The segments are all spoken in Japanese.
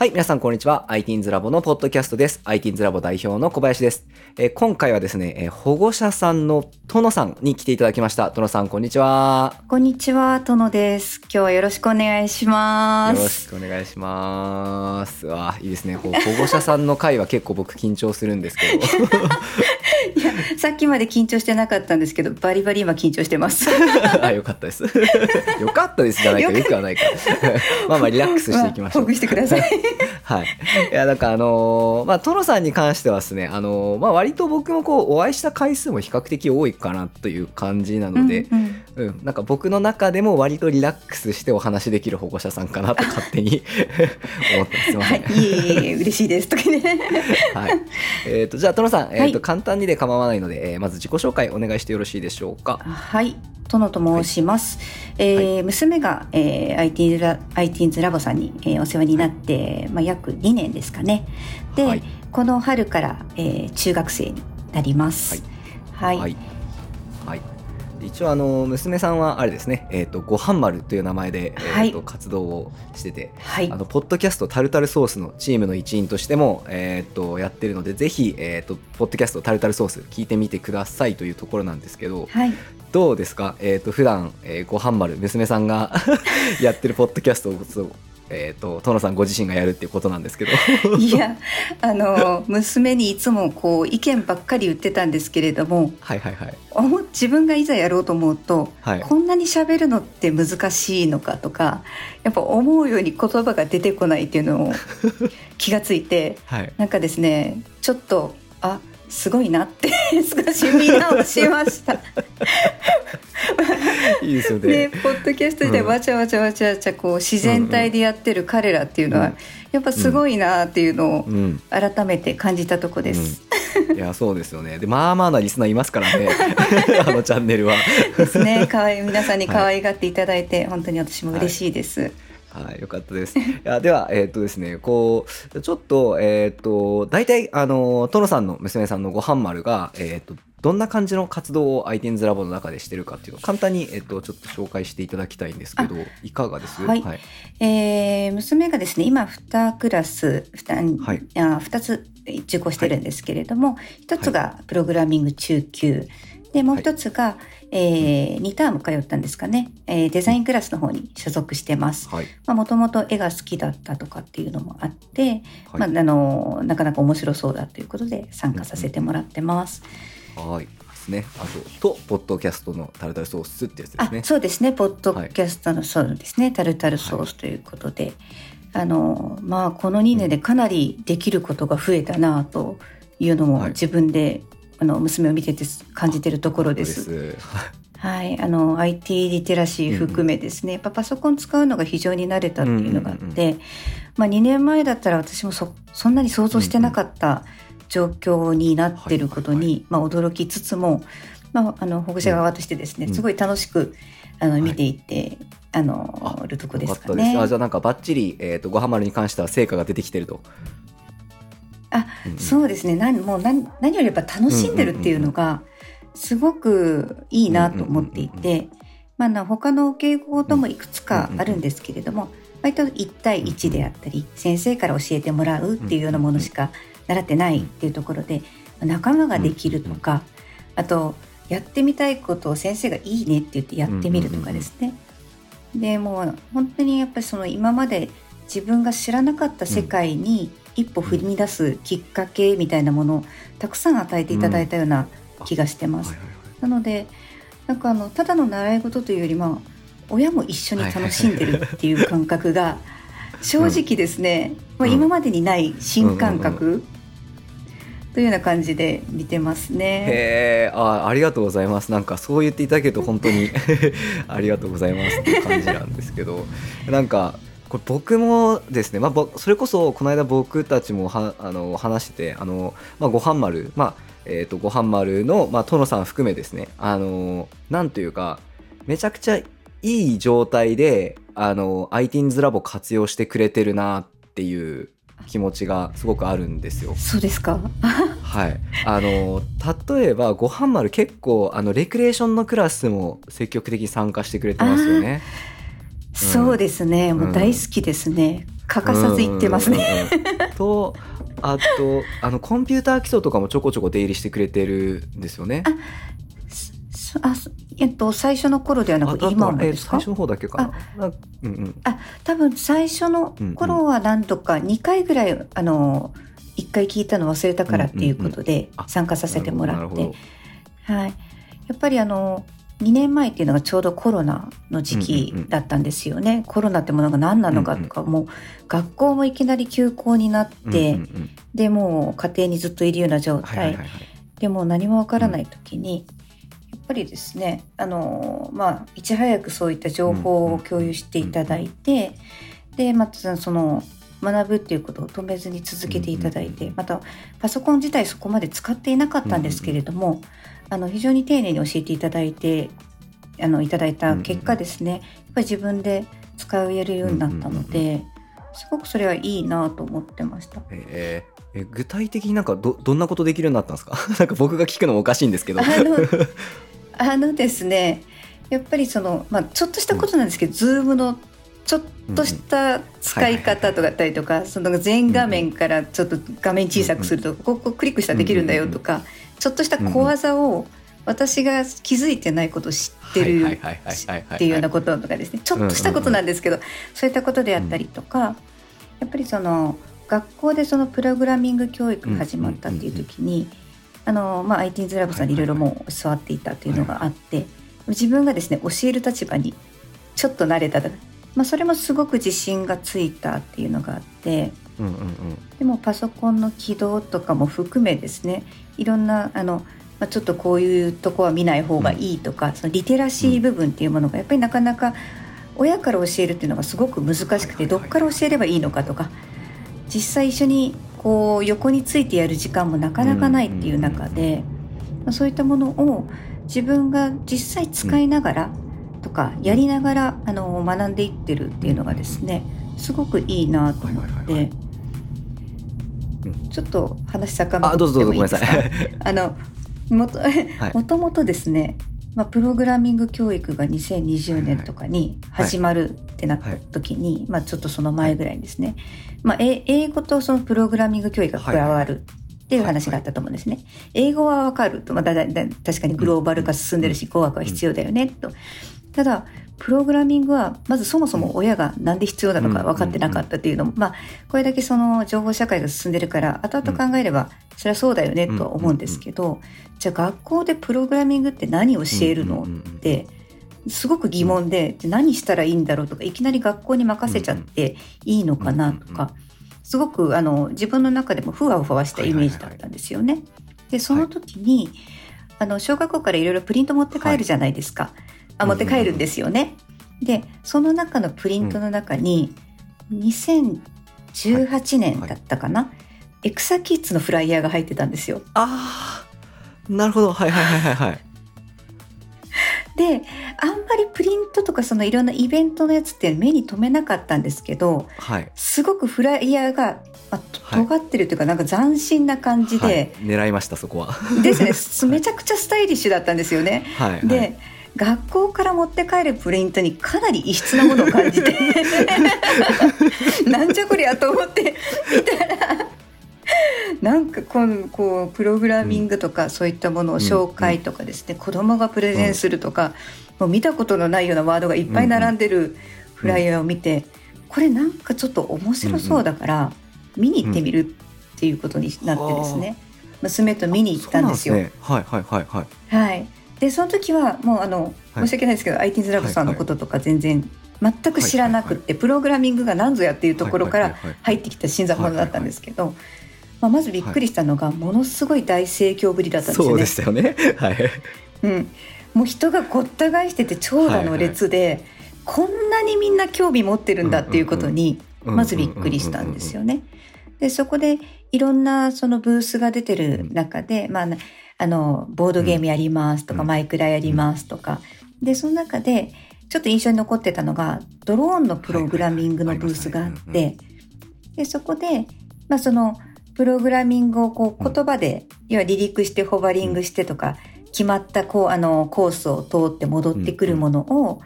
はい、皆さんこんにちは。ITINS ラボのポッドキャストです。ITINS ラボ代表の小林です。えー今回はですね、えー保護者さんの殿さんに来ていただきました。殿さん、こんにちは。こんにちは、とのです。今日はよろしくお願いしまよろしす。くお願いします。わあ、いいですね。ほ保護者さんの会は結構僕緊張するんですけど。いや、さっきまで緊張してなかったんですけど、バリバリ今緊張してます。あ、よかったです。よかったですじゃないか、よくはないか。まあまあリラックスしていきましょう。ほぐしてください。はい。いや、なんかあのーまあ、トロさんに関してはですね、あのーまあ、割と僕もこう、お会いした回数も比較的多いかなという感じなので、うんうんうん、なんか僕の中でも割とリラックスしてお話しできる保護者さんかなと勝手に 思ってます。すいません。はい、いえいえ、嬉しいです。とかね。はい。えっ、と、じゃあ、トロさん、えっ、と、はい簡単にで構わないので、えーまず自己紹介お願いしてよろしいでしょうか？はい、とのと申します。えー娘が、えー、IT ラ ITINS ラボさんに、えーお世話になって、まあ約2年ですかね。で、はいこの春から、えー中学生になります。はい。はい。はい。一応あの娘さんはあれですね、えっ、とごはん丸という名前で、えーはいと活動をしてて、はいあのポッドキャストタルタルソースのチームの一員としても、えー、とやってるのでぜひ、えー、とポッドキャストタルタルソース聞いてみてくださいというところなんですけどはい。どうですか、えー、と普段、えーごはん丸娘さんが やってるポッドキャストをえー、と殿さんご自身がやるっていうことなんですけど。いやあの娘にいつもこう意見ばっかり言ってたんですけれどもはいはいはい。自分がいざやろうと思うと、はい。こんなに喋るのって難しいのかとかやっぱ思うように言葉が出てこないっていうのを気がついて はい。なんかですねちょっとあすごいなって 少し見直しました。いいですよねでポッドキャストでうんわちゃわちゃわちゃわちゃこう自然体でやってる彼らっていうのは、うんやっぱすごいなっていうのをうん改めて感じたとこです。いやそうですよねでまあまあなリスナーいますからね あのチャンネルは。ですね。可愛い皆さんに可愛がっていただいて、本当に私も嬉しいです。はい、よかったです。いやでは、えーっとですね、こう、ちょっと、えーっと、大体、あの、トノさんの娘さんのごはん丸が、えーっと、どんな感じの活動を ITINS ラボの中でしてるかっていうのを簡単に、えーっと、ちょっと紹介していただきたいんですけど、いかがです？はいはい。えー娘がですね、今2クラス 2,、はいあ2つ受講してるんですけれども、一1つがプログラミング中級、でもう1つが、え2ターム通ったんですかね、えーデザインクラスの方に所属してます。はい。もともと絵が好きだったとかっていうのもあって、はいまあ、あのなかなか面白そうだということで参加させてもらってます。はい。ですね。あと、と、ポッドキャストのタルタルソースってやつですあね。そうですねポッドキャストの、そうですねタルタルソースということで、あのまあこの2年でかなりできることが増えたなというのもはい自分で、あの娘を見てて感じてるところです。はい、あの IT リテラシー含めですね、やっぱパソコン使うのが非常に慣れたっていうのがあって、うんうんまあ、2年前だったら私もそそんなに想像してなかった状況になってることに、はいはいまあ、驚きつつも、まあ、あの保護者側としてですね、うん。すごい楽しくあのい見ていって、あのあるとこです。すかね。あ、じゃあなんかバッチリ、えーっと、ごはん丸に関しては成果が出てきてると。あうんうん。そうですね。何もう何何よりやっぱ楽しんでるっていうのがすごくいいなと思っていて、まあな、他の敬語ともいくつかあるんですけれども、割と1対1であったり、先生から教えてもらうっていうようなものしか習ってないっていうところで、仲間ができるとか、あとやってみたいことを先生がいいねって言ってやってみるとかですね。でもう本当にやっぱりその今まで自分が知らなかった世界に一歩踏み出すきっかけみたいなものをたくさん与えていただいたような気がしてます。なのでなんかあのただの習い事というよりまあ親も一緒に楽しんでるっていう感覚が正直ですね、まあ、うん。今までにない新感覚というような感じで見てますね。へえあありがとうございます。なんかそう言っていただけると本当に ありがとうございますって感じなんですけど。なんかこれ僕もですね、まあ、ぼそれこそこの間僕たちもはあの話しててあの、まあ、ごはん丸、まあえー、とごはん丸の、まあ、殿さん含めですねあのなんというかめちゃくちゃいい状態であの ITINS ラボ活用してくれてるなっていう気持ちがすごくあるんですよ。そうですか？はい、あの例えばごはん丸結構あのレクリエーションのクラスも積極的に参加してくれてますよね。そうですね。もう大好きですね。欠かさず行ってますね。とあとあのコンピューター基礎とかもちょこちょこ出入りしてくれてるんですよね。そあそえっと最初の頃ではなくああ今もですか？え最初の方だけかな。なうんうん。あ多分最初の頃は何とか2回ぐらいあの1回聞いたの忘れたからっていうことであ参加させてもらってはい、やっぱりあの2年前っていうのがちょうどコロナの時期だったんですよね、コロナってものが何なのかとか、もう学校もいきなり休校になって、うんうんうん。でもう家庭にずっといるような状態、はいはいはいはい。でもう何もわからない時に、やっぱりですねあのまあいち早くそういった情報を共有していただいて、でまたその学ぶっていうことを止めずに続けていただいて、うんうんまたパソコン自体そこまで使っていなかったんですけれども、あの非常に丁寧に教えていただいてあのいただいた結果ですね、やっぱり自分で使えるようになったので、すごくそれはいいなと思ってました。えーえ具体的になんかどどんなことできるようになったんですか？なんか僕が聞くのもおかしいんですけど。あのあのですねやっぱりその、まあ、ちょっとしたことなんですけど、ズームのちょっとした使い方とかだったりとか、その全画面からちょっと画面小さくすると、ここクリックしたらできるんだよとか、ちょっとした小技を私が気づいてないことを知ってるっていうようなこととかですね。ちょっとしたことなんですけど、そういったことであったりとか、やっぱりその学校でそのプログラミング教育が始まったっていう時に、あのまあ IT ズラブさんでいろいろもう教わっていたというのがあって、自分がですね教える立場にちょっと慣れた、まあ、それもすごく自信がついたっていうのがあってでもパソコンの起動とかも含めですねいろんなあの、まあ、ちょっとこういうとこは見ない方がいいとか、そのリテラシー部分っていうものがやっぱりなかなか親から教えるっていうのがすごく難しくてどっから教えればいいのかとか実際一緒にこう横についてやる時間もなかなかないっていう中で、まあ、そういったものを自分が実際使いながらとかやりながらあの学んでいってるっていうのがですねすごくいいなと思ってちょっと話遡あどうぞどうぞごめんなさい。あのもと はい。もともとですね、まあ、プログラミング教育が2020年とかに始まるってなった時に、まあ、ちょっとその前ぐらいにですね、まあ、え英語とそのプログラミング教育が加わるっていう話があったと思うんですね。英語はわかると、まあ、だだだ確かにグローバル化進んでるし、語学は必要だよねと。ただプログラミングはまずそもそも親がなんで必要なのか分かってなかったっていうのも、まあこれだけその情報社会が進んでるから後々考えればそれはそうだよねとは思うんですけど、じゃあ学校でプログラミングって何を教えるの？ってすごく疑問でで何したらいいんだろうとかいきなり学校に任せちゃっていいのかなとかすごくあの自分の中でもふわふわしたイメージだったんですよね。でその時に、あの小学校からいろいろプリント持って帰るじゃないですか。あ持って帰るんですよね。でその中のプリントの中に、2018年だったかな、エクサキッズのフライヤーが入ってたんですよ。ああなるほどはいはいはいはいはい。であんまりプリントとかそのいろんなイベントのやつって目に留めなかったんですけどはい。すごくフライヤーが、まあ、尖ってるというか、なんか斬新な感じはいで、狙いましたそこは。ですねすめちゃくちゃスタイリッシュだったんですよね。はいはい。で、学校から持って帰るプリントにかなり異質なものを感じてなんじゃこりゃと思って見たらなんかこのこうプログラミングとかそういったものを紹介とかですね、子供がプレゼンするとか、もう見たことのないようなワードがいっぱい並んでるフライヤーを見て、これなんかちょっと面白そうだから見に行ってみるっていうことになってですね、娘と見に行ったんですよ。はいはいはいはい。はい、でその時はもうあの、はい。申し訳ないですけど IT ズラブさんのこととか全然全く知らなくって、プログラミングが何ぞやっていうところから入ってきた新参者だったんですけど、まあ、まずびっくりしたのが、ものすごい大盛況ぶりだったんですよね。そうで。したよね。はい。うん、もう人がごった返してて長蛇の列で、こんなにみんな興味持ってるんだっていうことにまずびっくりしたんですよね。でそこでいろんなそのブースが出てる中で、まあ、あのボードゲームやりますとか、うん。マイクラやりますとか。でその中でちょっと印象に残ってたのがドローンのプログラミングのブースがあっはいはいはいてでそこで、まあ、そのプログラミングをこう言葉で、要は離陸してホバリングしてとか、決まったこうあのコースを通って戻ってくるものを、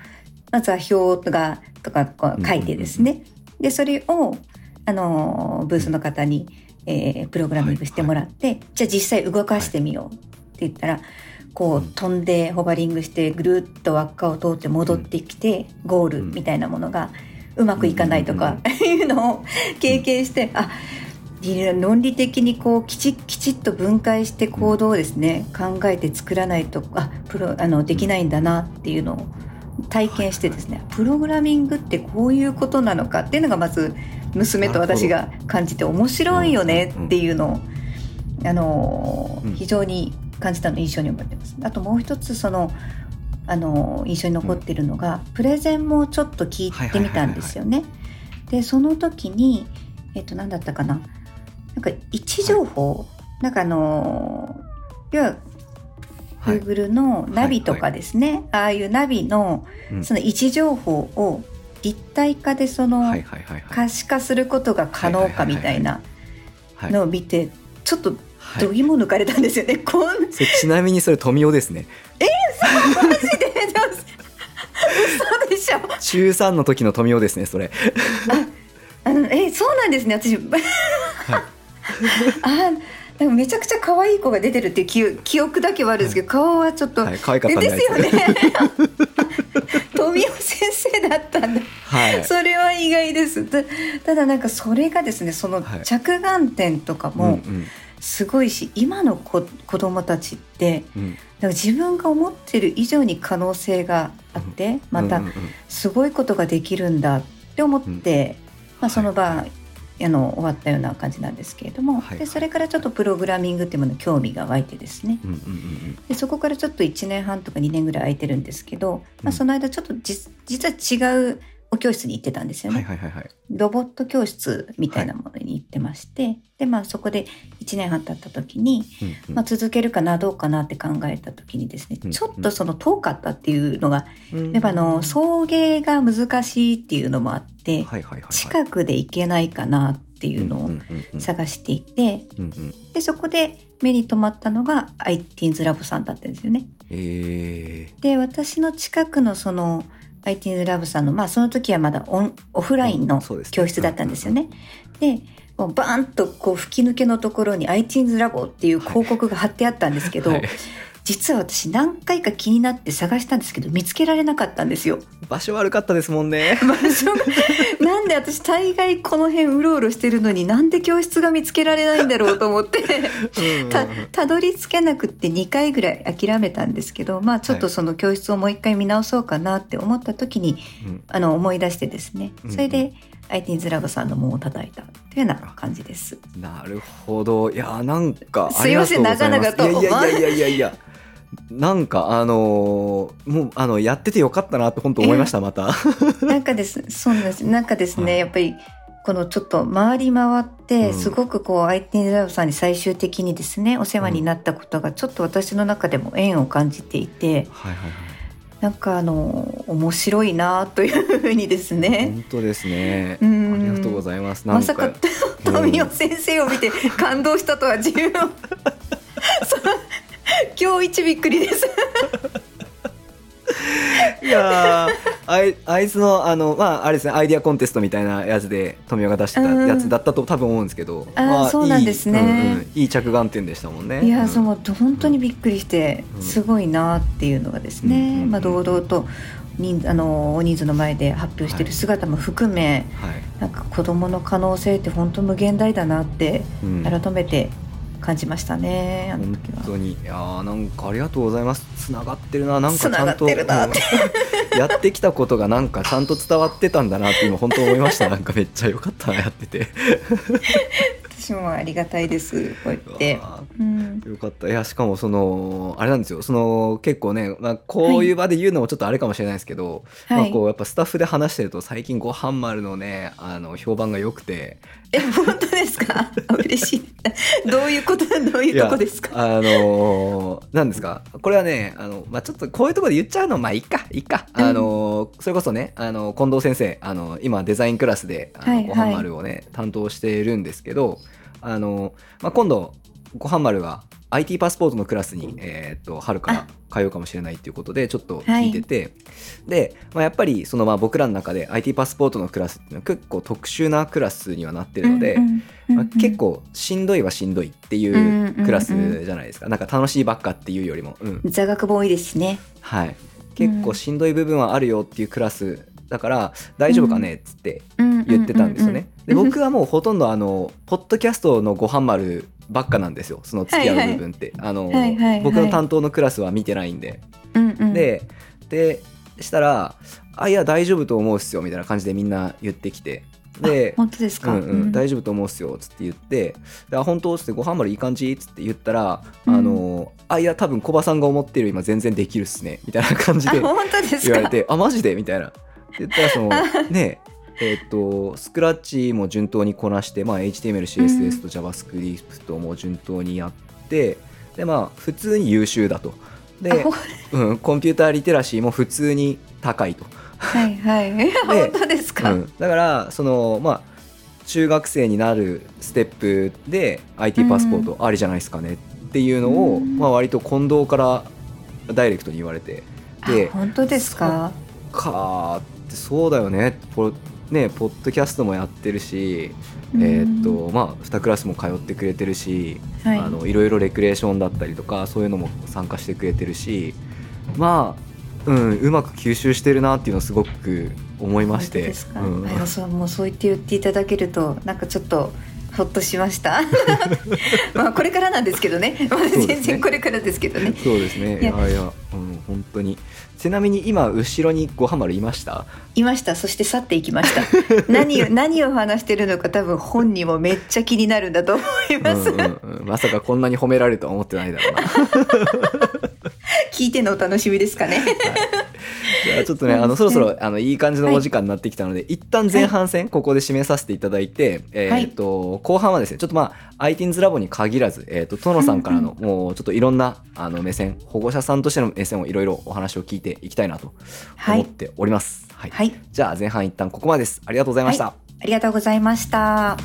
まあ、座標がとかこう書いてですね、でそれをあのブースの方に、えープログラミングしてもらって、じゃあ実際動かしてみようって言ったらこううん。飛んでホバリングしてぐるっと輪っかを通って戻ってきて、ゴールみたいなものがうまくいかないとか、いうのを経験して、あいや論理的にこうきちきちっと分解して行動をですね、考えて作らないとあプロあのできないんだなっていうのを体験してですね、プログラミングってこういうことなのかっていうのがまず娘と私が感じて面白いよねっていうのを、あのうん。非常に感じたのを印象に覚えてます。あともう一つそのあの印象に残ってるのが、プレゼンもちょっと聞いてみたんですよね。でその時にえっと何だったかな。なんか位置情報、なんかあの要ははい Google のナビとかですね、ああいうナビのうん。その位置情報を立体化でそのはいはいはいはい。可視化することが可能かみたいなはいのを見てちょっとはい。どぎも抜かれたんですよね。こんちなみにそれ富雄ですね。マジで？嘘でしょ。中3の時の富雄ですねそれ。あのえそうなんですね。私、あでもめちゃくちゃ可愛い子が出てるっていう記記憶だけはあるんですけど、顔はちょっと、はい。可愛かっえたんでですよね。富雄先生だったんだ。はい。それは意外です。たただなんかそれがですねそのはい。着眼点とかうんもすごいし、今の子子供たちってうん。自分が思ってる以上に可能性があってまたうんうんうん。すごいことができるんだって思って、まあ、その場、あの終わったような感じなんですけれども、はいはい。でそれからちょっとプログラミングっていうものに興味が湧いてですね。うんうんうんでそこからちょっと1年半とか2年ぐらい空いてるんですけど、まあ、うん。その間ちょっとじ実は違うお教室に行ってたんですうんよね、はいはいはいはい。ロボット教室みたいなものに行ってまして、でまあそこで1年半経った時に、うんうん。まあ、続けるかなどうかなって考えた時にですね、うんちょっとその遠かったっていうのがうんやっぱあの送迎が難しいっていうのもあって、はいはいはいはい。近くで行けないかなっていうのをんんうん探していて、うんうん。でそこで目に留まったのが IT's ラボさんだったんですよね。えで私の近くのその IT's ラボさんのまあその時はまだオンオフラインの教室だったんですよね。でもうバーンとこう吹き抜けのところに IT's ラボっていう広告が貼ってあったんですけど、はい実は私何回か気になって探したんですけど見つけられなかったんですよ。場所悪かったですもんね。場所が なんで私大概この辺うろうろしてるのになんで教室が見つけられないんだろうと思ってたたどり着けなくって2回ぐらい諦めたんですけどまあちょっとその教室をもう一回見直そうかなって思った時にうん。あの思い出してですねうんそれで IT's ラボさんの門を叩いたというような感じです。なるほど。いやなんかすいませんありがとうございます。長々と。いやいやいやいやいやなんかあのーもうあのやっててよかったなって本当思いましたまた。なんかですそうなんです。なんかですね、はい。やっぱりこのちょっと回り回ってうん。すごくこう IT ラボさんに最終的にですねお世話になったことがちょっと私の中でも縁を感じていてはいはいはい。なんかあの面白いなというふうにですね。本当ですね。あうん。りがとうございます。まさか富代先生を見て感動したとは自分をそう 今日一びっくりです。いやーあいあいつのあのまああれですねアイディアコンテストみたいなやつで富岡が出してたやつだったと多分思うんですけど、あーまそうなんですね。いい,、うんうんいい着眼点でしたもんね。いや、うん。そう本当にびっくりしてうん。すごいなっていうのがですね、うんうんうん。まあ、堂々と人あの大人数の前で発表してる姿も含め、はいなんか子どもの可能性って本当無限大だなってうん改めて感じましたね、あの本時は。当に。いやーなんかありがとうございます。つながってるな。なんかちゃんと やってきたことがなんかちゃんと伝わってたんだなって今本当思いました。なんかめっちゃ良かったなやってて。私もありがたいですこうやってよかった。いやしかもそのあれなんですよ。その結構ね、まあ、こういう場で言うのもちょっとあれかもしれないですけど、まあ、はいこうやっぱスタッフで話してると最近ごはん丸のねあの評判が良くて。え本当ですか？あ 嬉しい。どういうこと？どういうとこですか？あのーなんですか？これはねあの、まあ、ちょっとこういうところで言っちゃうのまあいいか。いいか、あのーそれこそねあの近藤先生あの今デザインクラスであの、はいはい。ごはん丸をね担当しているんですけどあの、まあ、今度ごはん丸が IT パスポートのクラスに、えー、と春から通うかもしれないっていうことでちょっと聞いてて、で、まあ、やっぱりそのまあ僕らの中で IT パスポートのクラスっていうのは結構特殊なクラスにはなってるので、まあ、結構しんどいはしんどいっていうクラスじゃないですか、なんか楽しいばっかっていうよりも、うん、座学も多いですしね。はい。結構しんどい部分はあるよっていうクラスだから大丈夫かねっつって言ってたんですよね。で僕はもうほとんどあのポッドキャストのごはん丸ばっかなんですよその付き合う部分って。あの、僕の担当のクラスは見てないんで。ででしたら「あいや大丈夫と思うっすよ」みたいな感じでみんな言ってきて。で本当ですか、うんうん、大丈夫と思うっすよっつって言って「あ本当?」っつって「ご飯丸いい感じ?」っつって言ったら「うん、あのあいや多分コバさんが思ってる今全然できるっすね」みたいな感じで言われて「あマジで?」みたいな。言ったらその ねえっとスクラッチも順当にこなして、まあ、HTML、CSS と JavaScript も順当にやって、でまあ普通に優秀だと。で、うん、コンピューターリテラシーも普通に高いと。はいはい。本当ですか、うん、だからそのまあ中学生になるステップで IT パスポートありじゃないですかね。っていうのを、うん、まあ、割と近藤からダイレクトに言われて。で本当ですか？かってそうだよね。ポねポッドキャストもやってるし、えー、っとまあ2クラスも通ってくれてるし、はい、あのいろいろレクレーションだったりとかそういうのも参加してくれてるしまあ、うん、うまく吸収してるなっていうのをすごく思いまして。うん、そうもうそう言って言っていただけるとなんかちょっとほっとしました。まあこれからなんですけどね、まあ、全然これからですけどね。そうですね。いや。いや、うん、本当に。ちなみに今後ろにごはまるいました？いました。そして去っていきました。何を何を話してるのか多分本人もめっちゃ気になるんだと思います、うん。まさかこんなに褒められるとは思ってないだろうな。聞いてのお楽しみですかね、はいちょっとね、あの、そろそろ、あの、いい感じのお時間になってきたので、はい、一旦前半戦、ここで締めさせていただいて、はい、えっ、と、後半はですね、ちょっとまあ、ITINS ラボに限らず、えっ、ー、と、トノさんからの、もう、ちょっといろんな、あの、目線、保護者さんとしての目線をいろいろお話を聞いていきたいなと思っております。はい。はい、じゃあ、前半一旦ここまでです。ありがとうございました。ありがとうございました。